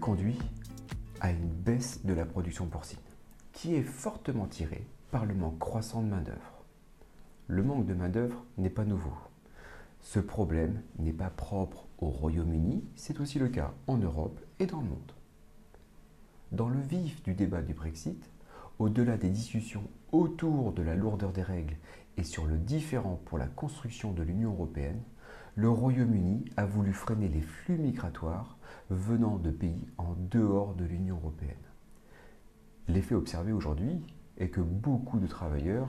conduit à une baisse de la production porcine, qui est fortement tirée par le manque croissant de main-d'œuvre. Le manque de main-d'œuvre n'est pas nouveau. Ce problème n'est pas propre au Royaume-Uni, c'est aussi le cas en Europe et dans le monde. Dans le vif du débat du Brexit, au-delà des discussions autour de la lourdeur des règles et sur le différent pour la construction de l'Union européenne, le Royaume-Uni a voulu freiner les flux migratoires venant de pays en dehors de l'Union européenne. L'effet observé aujourd'hui est que beaucoup de travailleurs,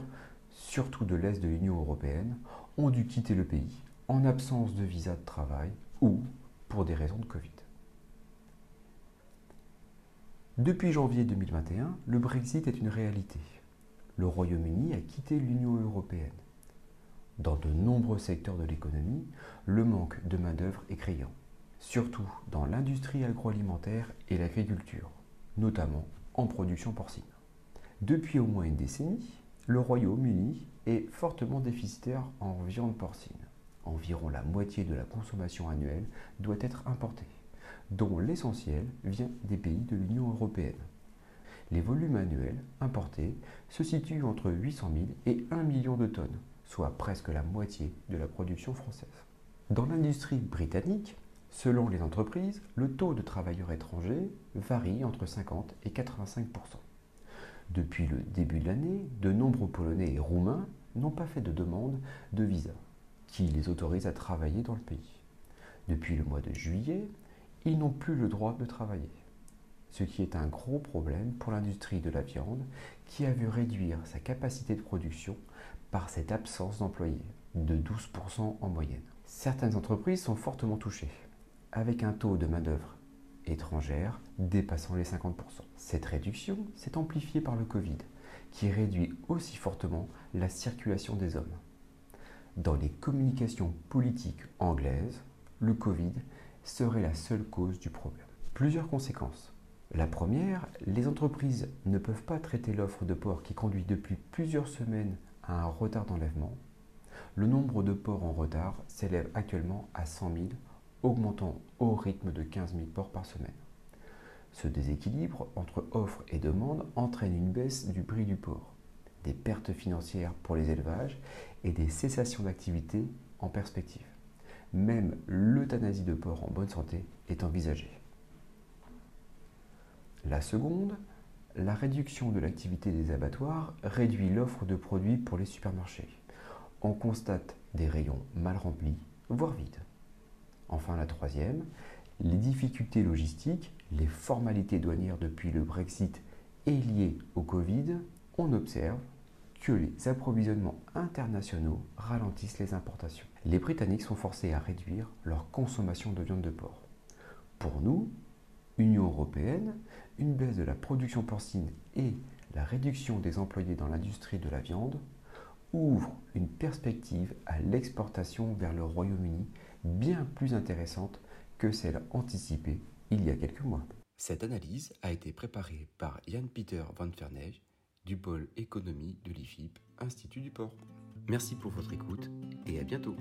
surtout de l'Est de l'Union européenne, ont dû quitter le pays en absence de visa de travail ou pour des raisons de Covid. Depuis janvier 2021, le Brexit est une réalité. Le Royaume-Uni a quitté l'Union européenne. Dans de nombreux secteurs de l'économie, le manque de main-d'œuvre est criant, surtout dans l'industrie agroalimentaire et l'agriculture, notamment en production porcine. Depuis au moins une décennie, le Royaume-Uni est fortement déficitaire en viande porcine. Environ la moitié de la consommation annuelle doit être importée, dont l'essentiel vient des pays de l'Union européenne. Les volumes annuels importés se situent entre 800 000 et 1 million de tonnes, soit presque la moitié de la production française. Dans l'industrie britannique, selon les entreprises, le taux de travailleurs étrangers varie entre 50 et 85% Depuis le début de l'année, de nombreux Polonais et Roumains n'ont pas fait de demande de visa qui les autorise à travailler dans le pays. Depuis le mois de juillet, ils n'ont plus le droit de travailler, ce qui est un gros problème pour l'industrie de la viande qui a vu réduire sa capacité de production par cette absence d'employés, de 12% en moyenne. Certaines entreprises sont fortement touchées, avec un taux de main-d'œuvre étrangère dépassant les 50%. Cette réduction s'est amplifiée par le Covid, qui réduit aussi fortement la circulation des hommes. Dans les communications politiques anglaises, le Covid serait la seule cause du problème. Plusieurs conséquences. La première, les entreprises ne peuvent pas traiter l'offre de ports qui conduit depuis plusieurs semaines un retard d'enlèvement. Le nombre de ports en retard s'élève actuellement à 100 000, augmentant au rythme de 15 000 ports par semaine. Ce déséquilibre entre offre et demande entraîne une baisse du prix du port des pertes financières pour les élevages et des cessations d'activité en perspective. Même l'euthanasie de porc en bonne santé est envisagée. La seconde, la réduction de l'activité des abattoirs réduit l'offre de produits pour les supermarchés. On constate des rayons mal remplis, voire vides. Enfin la troisième, les difficultés logistiques, les formalités douanières depuis le Brexit et liées au Covid, on observe que les approvisionnements internationaux ralentissent les importations. Les Britanniques sont forcés à réduire leur consommation de viande de porc. Pour nous, Union européenne, une baisse de la production porcine et la réduction des employés dans l'industrie de la viande ouvrent une perspective à l'exportation vers le Royaume-Uni bien plus intéressante que celle anticipée il y a quelques mois. Cette analyse a été préparée par Jan Peter van Verney du pôle économie de l'IFIP, Institut du Port. Merci pour votre écoute et à bientôt